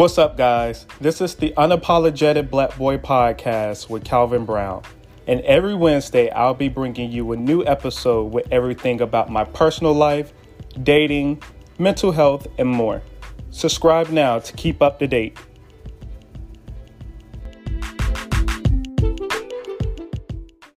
What's up, guys? This is the Unapologetic Black Boy Podcast with Calvin Brown. And every Wednesday, I'll be bringing you a new episode with everything about my personal life, dating, mental health, and more. Subscribe now to keep up to date.